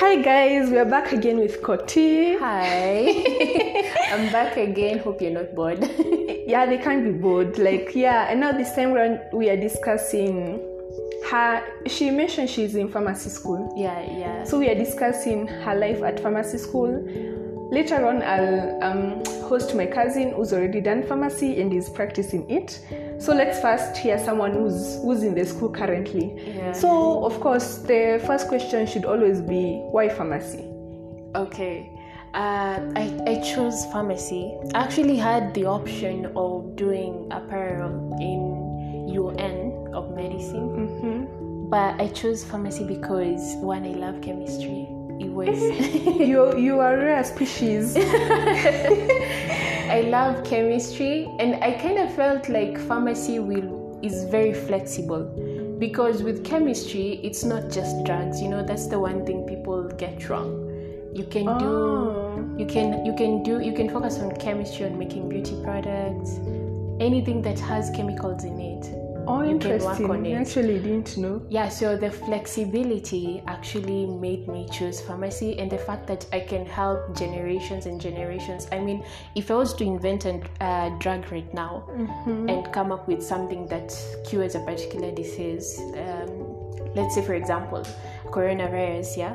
Hi guys, we are back again with Koti. Hi, I'm back again. Hope you're not bored. Yeah, they can't be bored. Like, yeah, and now this time around we are discussing her. She mentioned she's in pharmacy school, yeah, yeah. so we are discussing her life at pharmacy school. Later on, I'll um, host my cousin who's already done pharmacy and is practicing it. So let's first hear someone who's who's in the school currently. Yeah. So of course, the first question should always be why pharmacy? Okay. Uh, I, I chose pharmacy. I actually had the option of doing apparel in UN of medicine, Mm-hmm. but I chose pharmacy because one, I love chemistry. It was you you are a rare species. I love chemistry, and I kind of felt like pharmacy will is very flexible because with chemistry, it's not just drugs. You know, that's the one thing people get wrong. You can Oh. do, you can you can do, you can focus on chemistry on making beauty products, anything that has chemicals in it. Oh, You can work interesting. on I actually didn't know. Yeah, so the flexibility actually made me choose pharmacy, and the fact that I can help generations and generations. I mean, if I was to invent a uh, drug right now and come up with something that cures a particular disease, um, let's say, for example, coronavirus, yeah.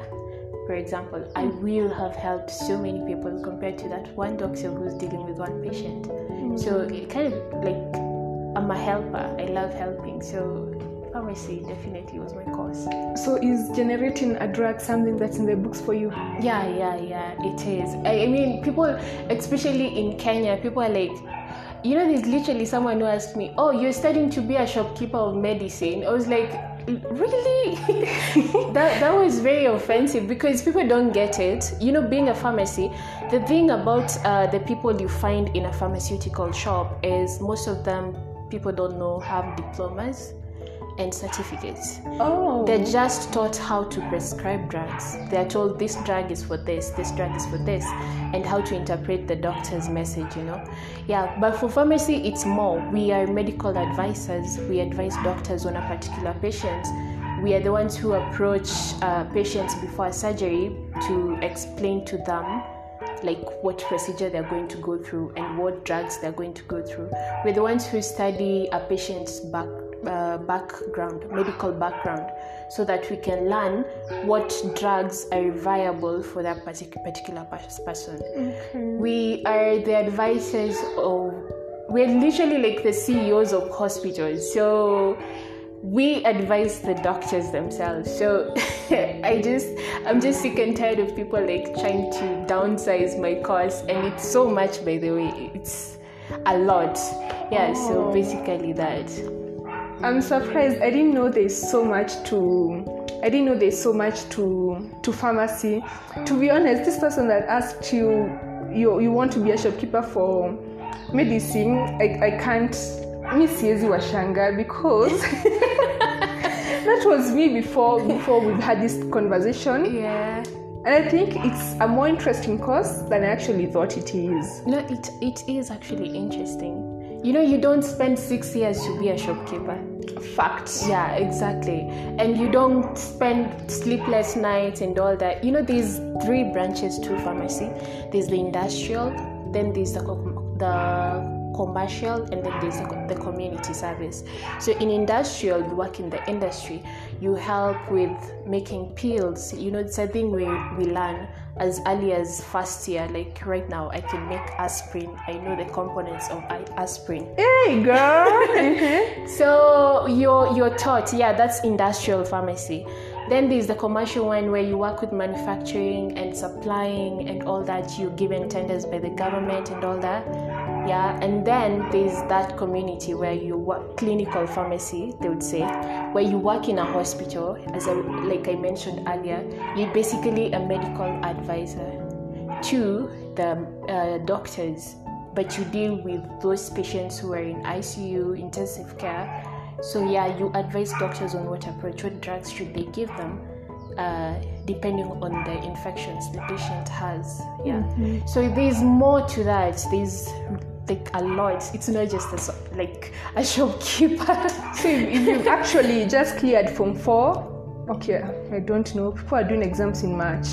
For example, I will have helped so many people compared to that one doctor who's dealing with one patient. So it kind of like I'm a helper. I love helping. So pharmacy definitely was my course. So is generating a drug something that's in the books for you? Yeah, yeah, yeah. It is. I, I mean, people, especially in Kenya, people are like, you know, there's literally someone who asked me, "Oh, you're studying to be a shopkeeper of medicine." I was like, really? that that was very offensive because people don't get it. You know, being a pharmacy, the thing about uh, the people you find in a pharmaceutical shop is most of them people don't know have diplomas and certificates. Oh. They're just taught how to prescribe drugs. They are told this drug is for this, this drug is for this, and how to interpret the doctor's message, you know. Yeah, but for pharmacy, it's more. We are medical advisors, we advise doctors on a particular patient. We are the ones who approach uh, patients before surgery to explain to them like what procedure they're going to go through and what drugs they're going to go through. We're the ones who study a patient's back, uh, background, medical background, so that we can learn what drugs are viable for that partic- particular pers- person. We are the advisors of, we're literally like the CEOs of hospitals. So we advise the doctors themselves. So I just I'm just sick and tired of people like trying to downsize my course and it's so much by the way. It's a lot. Yeah, so Oh. basically that. I'm surprised. I didn't know there's so much to. I didn't know there's so much to to pharmacy. To be honest, this person that asked you, you you want to be a shopkeeper for medicine, I, I can't. Mi siwezi washanga because that was me before before we've had this conversation, Yeah. and I think it's a more interesting course than I actually thought it is. No, it it is actually interesting. You know, you don't spend six years to be a shopkeeper. Fact. Yeah, exactly. And you don't spend sleepless nights and all that. You know, there's three branches to pharmacy. There's the industrial, then there's the the commercial, and then there's the, community service. So in industrial, you work in the industry. You help with making pills. You know, it's a thing we we learn as early as first year. Like right now, I can make aspirin. I know the components of aspirin. Hey, girl. Mhm. So you're you're taught, yeah, that's industrial pharmacy. Then there's the commercial one where you work with manufacturing and supplying and all that. You're given tenders by the government and all that. Yeah, and then there's that community where you work clinical pharmacy, they would say, where you work in a hospital. As I, like I mentioned earlier, you're basically a medical advisor to the uh, doctors, but you deal with those patients who are in ICU, intensive care. So yeah, you advise doctors on what approach, what drugs should they give them, uh, depending on the infections the patient has. Yeah. So there's more to that. There's like a lot. It's not just a, like a shopkeeper. So if if you've actually just cleared from four, Okay, I don't know. People are doing exams in March.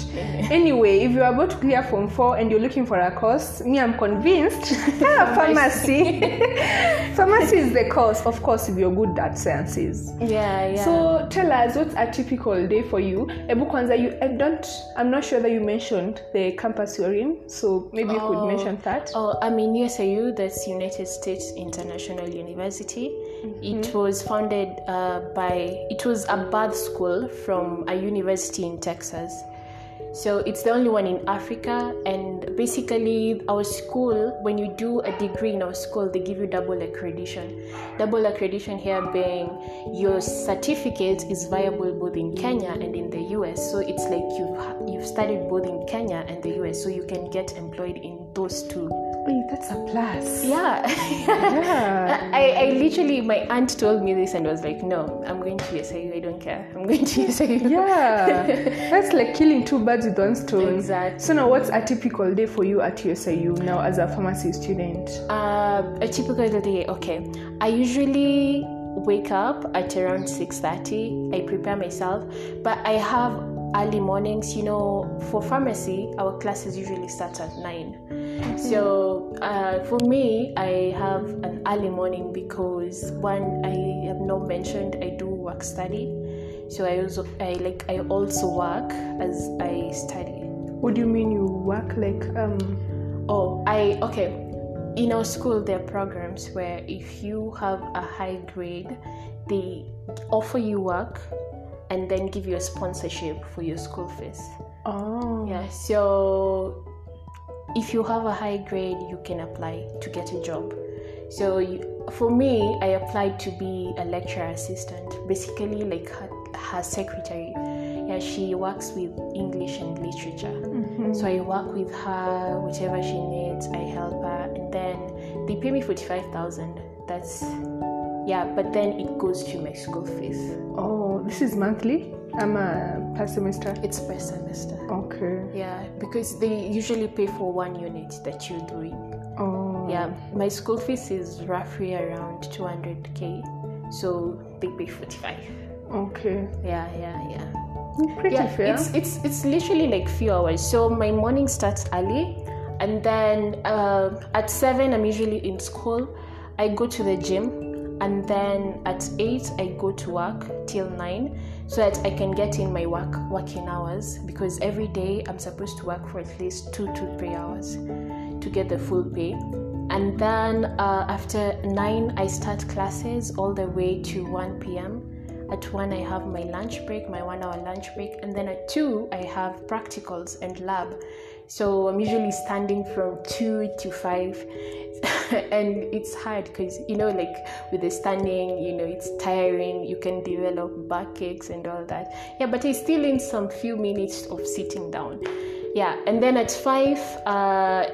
anyway, if you are about to clear Form 4 and you're looking for a course, me, I'm convinced. ah, pharmacy. pharmacy is the course, of course, if you're good at sciences. Yeah, yeah. So tell us what's a typical day for you. Ebu Kwanza, you I don't I'm not sure that you mentioned the campus you're in, so maybe you could Oh. mention that. Oh, I mean USIU, that's United States International University. It was founded uh, by, it was a birth school from a university in Texas. So it's the only one in Africa, and basically, our school, when you do a degree in our school, they give you double accreditation. Double accreditation here being your certificate is viable both in Kenya and in the US. So it's like you've you've studied both in Kenya and the US, so you can get employed in those two. Wait, that's a plus. Yeah. Yeah. I, I literally, my aunt told me this and was like, no, I'm going to USIU. I don't care. I'm going to USIU. Yeah. that's like killing two birds with one stone. Exactly. So now what's a typical day for you at USIU now as a pharmacy student? Uh, a typical day. Okay, I usually wake up at around six thirty. I prepare myself, but I have early mornings. You know, for pharmacy, our classes usually start at 9 So uh, for me, I have an early morning because one I have not mentioned I do work study. So I also I like I also work as I study. What do you mean you work like um Oh, I okay. In our school, there are programs where if you have a high grade, they offer you work and then give you a sponsorship for your school fees. Oh Yeah, so if you have a high grade, you can apply to get a job. So you, for me, I applied to be a lecturer assistant, basically like her, her secretary. Yeah, she works with English and literature. Mm-hmm. So I work with her, whichever she needs, I help her, and then they pay me forty-five thousand. That's yeah, but then it goes to my school fees. Oh, this is monthly? I'm a per semester. It's per semester. Okay. Yeah, because they usually pay for one unit that you're doing. Oh Yeah, my school fees is roughly around 200k, so they pay 45. Okay. Yeah, yeah, yeah. Pretty yeah, fair. it's it's it's literally like few hours. So my morning starts early, and then uh, at seven I'm usually in school. I go to the gym, and then at eight I go to work till nine, so that I can get in my work working hours. Because every day I'm supposed to work for at least two to three hours to get the full pay. And then uh, after nine I start classes all the way to one p.m. At one, I have my lunch break, my one hour lunch break, and then at two, I have practicals and lab. So I'm usually standing from two to five, and it's hard because you know, like with the standing, you know, it's tiring. You can develop backaches and all that. Yeah, but I still in some few minutes of sitting down. Yeah, and then at five, uh,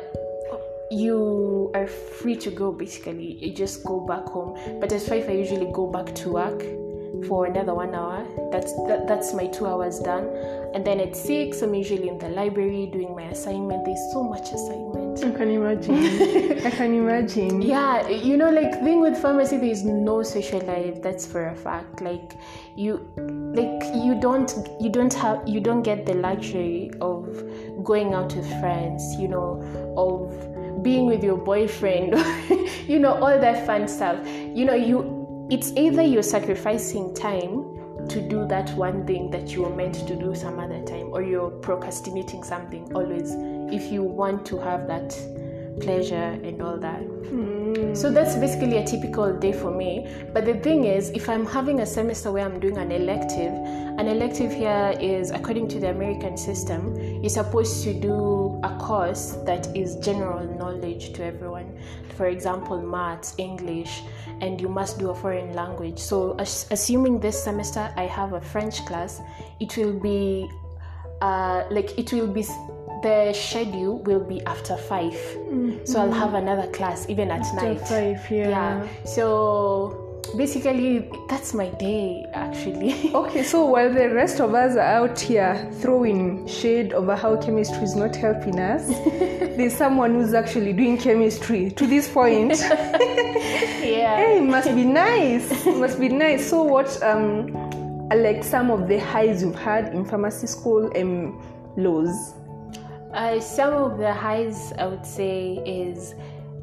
you are free to go basically you just go back home but at five i usually go back to work for another one hour. That's that, that's my two hours done. And then at six i'm usually in the library doing my assignment. There's so much assignment. I can imagine. I can imagine. yeah you know like thing with pharmacy there's no social life. That's for a fact. Like you like you don't you don't have you don't get the luxury of going out with friends you know of being with your boyfriend you know all that fun stuff. You know you it's either you're sacrificing time to do that one thing that you were meant to do some other time or you're procrastinating something always if you want to have that pleasure and all that hmm. so that's basically a typical day for me. But the thing is, if I'm having a semester where I'm doing an elective, an elective here is, according to the American system, you're supposed to do a course that is general knowledge to everyone. For example, maths, English, and you must do a foreign language. So, as- assuming this semester I have a French class, it will be uh, like it will be the schedule will be after 5 so i'll have another class even at After night five, yeah. yeah so basically that's my day actually Okay, so while the rest of us are out here throwing shade over how chemistry is not helping us, there's someone who's actually doing chemistry to this point. yeah hey, must be nice. Must be nice. So what um like some of the highs you've had in pharmacy school and lows? Uh, some of the highs I would say is,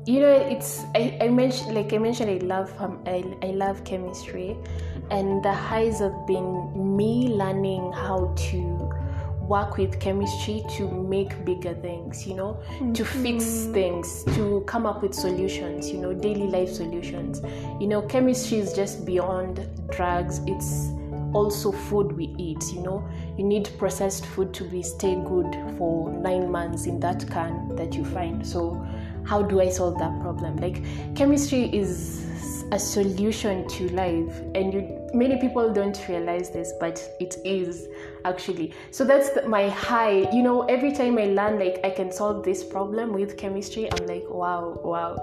you know, it's I, I mentioned like I mentioned I love um, I, I love chemistry, and the highs have been me learning how to work with chemistry to make bigger things you know mm-hmm. to fix things to come up with solutions you know daily life solutions. You know chemistry is just beyond drugs. It's also food we eat you know. You need processed food to be stay good for nine months in that can that you find. So how do i solve that problem? Like chemistry is a solution to life and you, many people don't realize this but it is actually. So that's the, my high you know every time i learn like i can solve this problem with chemistry i'm like wow wow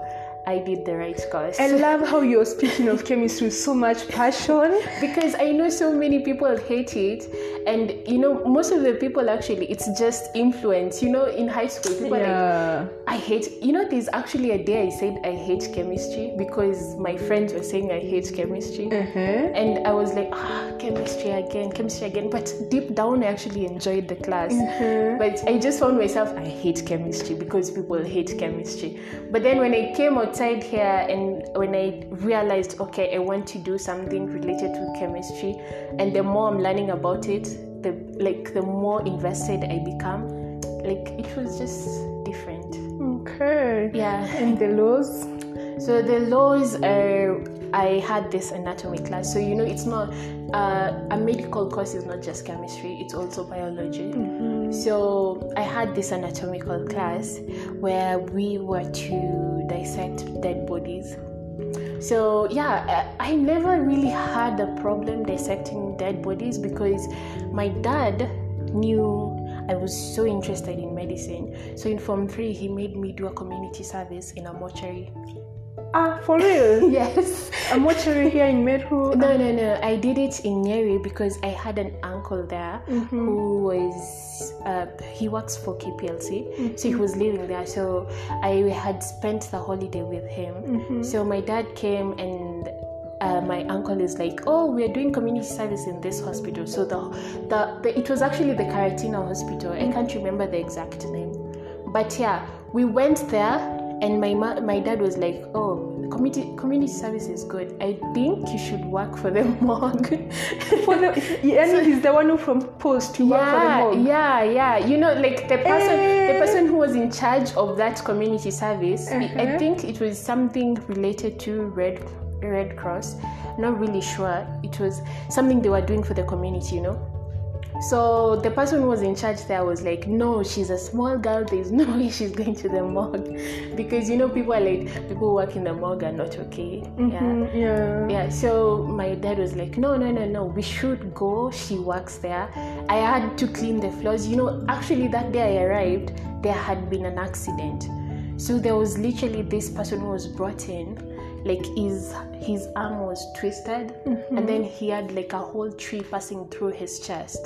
I did the right course. I love how you're speaking of chemistry with so much passion. because I know so many people hate it. And you know, most of the people actually it's just influence. You know, in high school, people yeah. like I hate you know, there's actually a day I said I hate chemistry because my friends were saying I hate chemistry. Uh-huh. And I was like, ah, chemistry again, chemistry again. But deep down I actually enjoyed the class. Uh-huh. But I just found myself I hate chemistry because people hate chemistry. But then when I came outside here and when I realized, okay, I want to do something related to chemistry, and the more I'm learning about it, the like the more invested I become. Like it was just different. Okay. Yeah. And the laws? So the laws are I had this anatomy class. So you know, it's not uh, a medical course is not just chemistry; it's also biology. Mm-hmm. So I had this anatomical class where we were to dissect dead bodies. So, yeah, I never really had a problem dissecting dead bodies because my dad knew I was so interested in medicine. So, in Form 3, he made me do a community service in a mortuary. Ah, for real? yes. A mortuary here in Meru? No, no, no. I did it in Nyeri because I had an uncle there mm-hmm. who was, uh, he works for KPLC. Mm-hmm. So he was living there. So I had spent the holiday with him. Mm-hmm. So my dad came and uh, my uncle is like, oh, we are doing community service in this hospital. So the, the, the it was actually the Karatina Hospital. I can't remember the exact name, but yeah, we went there and my ma- my dad was like, "Oh, community community service is good. I think you should work for the morgue." for the, yeah, so, he's the one who proposed to yeah, work for the morgue. Yeah, yeah. You know, like the person, the person who was in charge of that community service. Uh-huh. I think it was something related to Red Red Cross. Not really sure. It was something they were doing for the community. You know so the person who was in charge there was like, no, she's a small girl. There's no way she's going to the morgue, because you know people are like people who work in the morgue are not okay. Mm-hmm, yeah. Yeah. So my dad was like, no, no, no, no. We should go. She works there. I had to clean the floors. You know, actually that day I arrived, there had been an accident. So there was literally this person who was brought in like his his arm was twisted mm-hmm. and then he had like a whole tree passing through his chest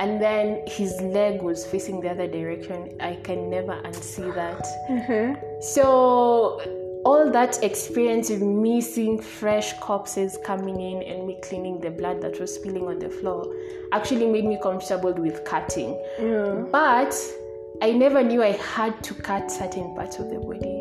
and then his leg was facing the other direction i can never unsee that mm-hmm. so all that experience of me seeing fresh corpses coming in and me cleaning the blood that was spilling on the floor actually made me comfortable with cutting but i never knew i had to cut certain parts of the body.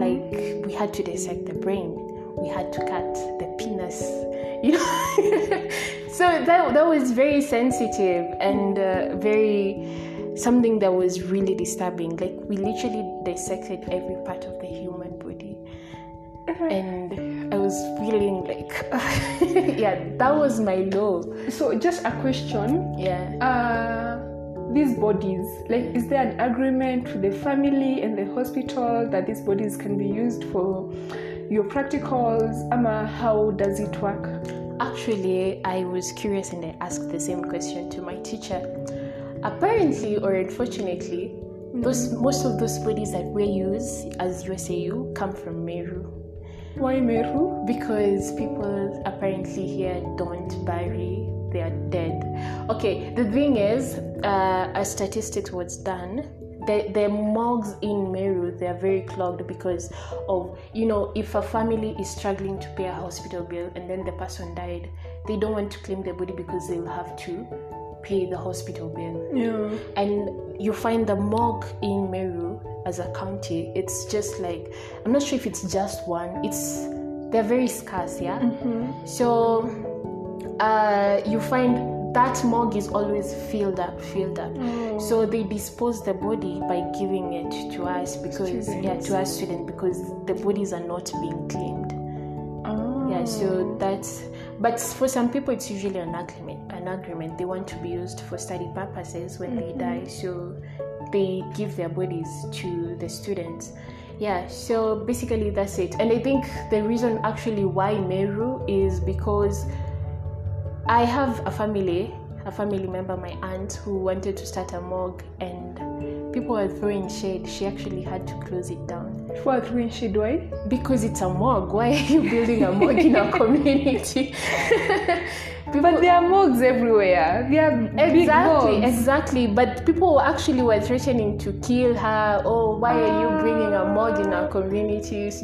Like we had to dissect the brain, we had to cut the penis, you know. so that that was very sensitive and uh, very something that was really disturbing. Like we literally dissected every part of the human body, and I was feeling like, yeah, that was my low. So just a question. Yeah. Uh these bodies like is there an agreement with the family and the hospital that these bodies can be used for your practicals ama how does it work? Actually i was curious and i asked the same question to my teacher. Apparently or unfortunately mm-hmm. those most of those bodies that we use as USIU come from meru. Why meru? Because people apparently here don't bury they are dead. Okay, the thing is, uh, a statistics was done the, the morgues in Meru they are very clogged because of you know if a family is struggling to pay a hospital bill and then the person died, they don't want to claim the body because they'll have to pay the hospital bill. Yeah. And you find the morgue in Meru as a county, it's just like I'm not sure if it's just one. It's they're very scarce, yeah. So uh, you find that morgue is always filled up, filled up. Mm. So they dispose the body by giving it to us because yeah, to us students because the bodies are not being claimed. Oh. Yeah, ah. so that's but for some people it's usually an agreement. An agreement. They want to be used for study purposes when they mm-hmm. die, so they give their bodies to the students. Yeah, so basically that's it. And I think the reason actually why Meru is because I have a family, a family member, my aunt, who wanted to start a morgue and people were throwing shade. She actually had to close it down What when she why? because it's a morgue. Why are you building a morgue in a community? But there are morgues everywhere. There are big exactly, morgues. exactly. But people actually were threatening to kill her. Oh, why are you bringing a morgue in our communities?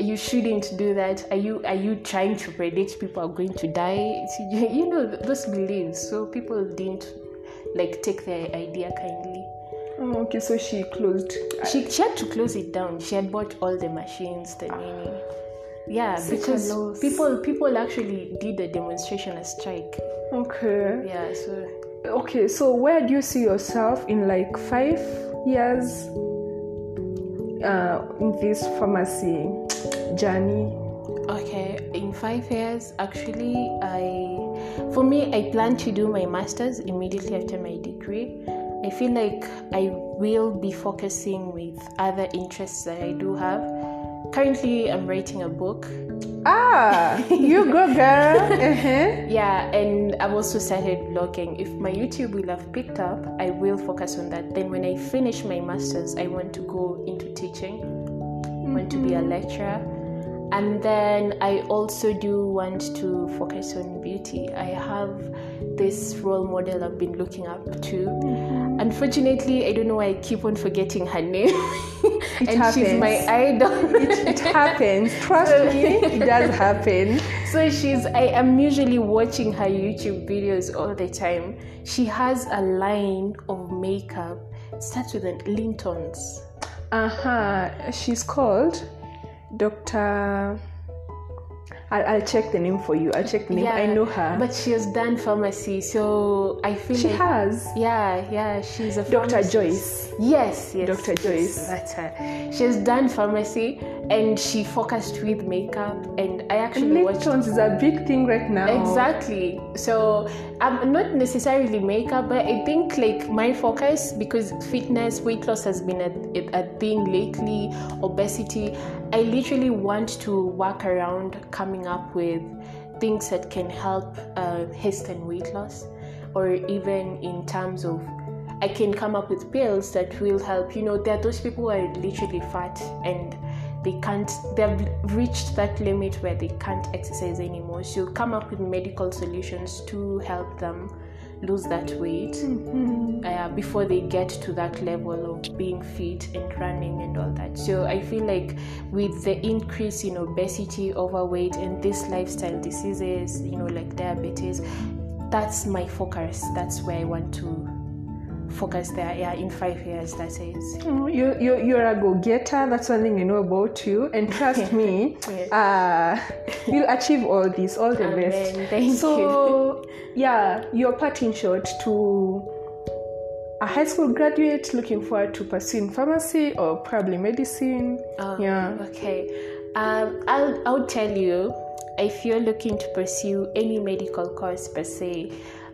Sijui nini, nini. You shouldn't do that. Are you are you trying to predict people are going to die? You know those beliefs. So people didn't like take their idea kindly. Oh, okay, so she closed. She, she had to close it down. She had bought all the machines, the nini. Yeah, Such because people people actually did a demonstration, a strike. Okay. Yeah, so Okay, so where do you see yourself in like five years uh, in this pharmacy journey? okay. In five years, actually, I for me, I plan to do my masters immediately after my degree. I feel like I will be focusing with other interests that I do have. Currently, I'm writing a book Ah, you go, girl. uh-huh. Yeah, and I've also started vlogging. If my YouTube will have picked up, I will focus on that. Then when I finish my masters, I want to go into teaching. I want to be a lecturer. And then I also do want to focus on beauty. I have this role model I've been looking up to. Unfortunately, I don't know why I keep on forgetting her name. and she's my idol. It happens. Trust me, it does happen. So she's I am usually watching her YouTube videos all the time. She has a line of makeup. It starts with an Lintons. Uh huh. She's called Dr. I'll, I'll check the name for you. I'll check the name. I know her. But she has done pharmacy, so I feel she like has. yeah, yeah, she's a Dr. pharmacist. Joyce. Yes, yes. Dr. Joyce. That's her. She has done pharmacy and she focused with makeup and I actually watched Liptons is a big thing right now. Exactly. So I'm not necessarily makeup, but I think like my focus because fitness, weight loss has been a, a thing lately. Obesity. I literally want to work around coming up with things that can help uh, hasten weight loss, or even in terms of I can come up with pills that will help. You know, there are those people who are literally fat and they can't they've reached that limit where they can't exercise anymore. So come up with medical solutions to help them lose that weight uh, before they get to that level of being fit and running and all that. So i feel like with the increase in obesity overweight and these lifestyle diseases you know like diabetes that's my focus. That's where i want to focus there yeah in five years that is Oh, You, you, you're a go getter. That's one thing I know about you. And trust me, Yes. uh, you'll achieve all this, all the Amen. best. Thank so, yeah, your parting shot to a high school graduate looking forward to pursuing pharmacy or probably medicine. Oh, yeah. Okay. Um, I'll, I'll tell you if you're looking to pursue any medical course per se,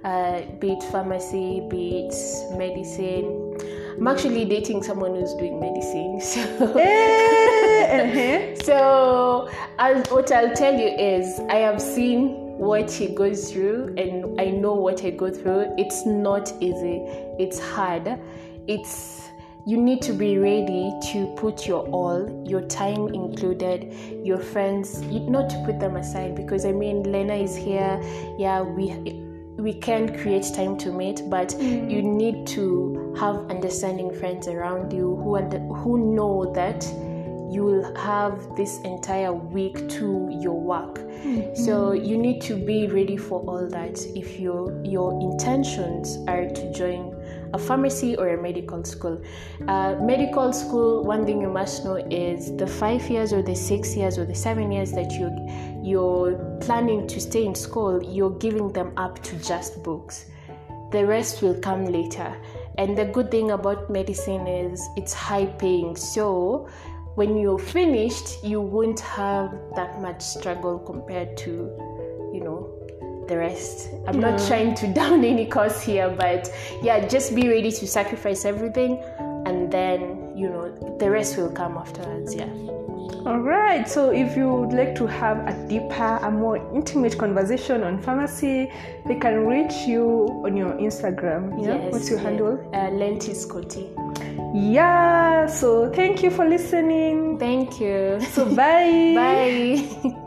uh, be it pharmacy, be it medicine. I'm actually dating someone who's doing medicine. So, Eh, uh-huh. so I'll, what I'll tell you is I have seen what he goes through and I know what I go through. It's not easy, it's hard. It's you need to be ready to put your all, your time included, your friends, not to put them aside because I mean, Lena is here. Yeah, we we can create time to meet but Mm. you need to have understanding friends around you who under, who know that you will have this entire week to your work so you need to be ready for all that if your your intentions are to join a pharmacy or a medical school. Uh, medical school one thing you must know is the five years or the six years or the seven years that you you're planning to stay in school you're giving them up to just books. The rest will come later. And the good thing about medicine is it's high paying. So when you're finished you won't have that much struggle compared to you know the rest i'm not trying to down any course here but yeah just be ready to sacrifice everything and then you know the rest will come afterwards yeah All right. So, if you would like to have a deeper, a more intimate conversation on pharmacy, they can reach you on your Instagram. Yeah. Yes, What's your yeah. handle? uh, lentis Koti. Yeah. So, thank you for listening. thank you So, bye. bye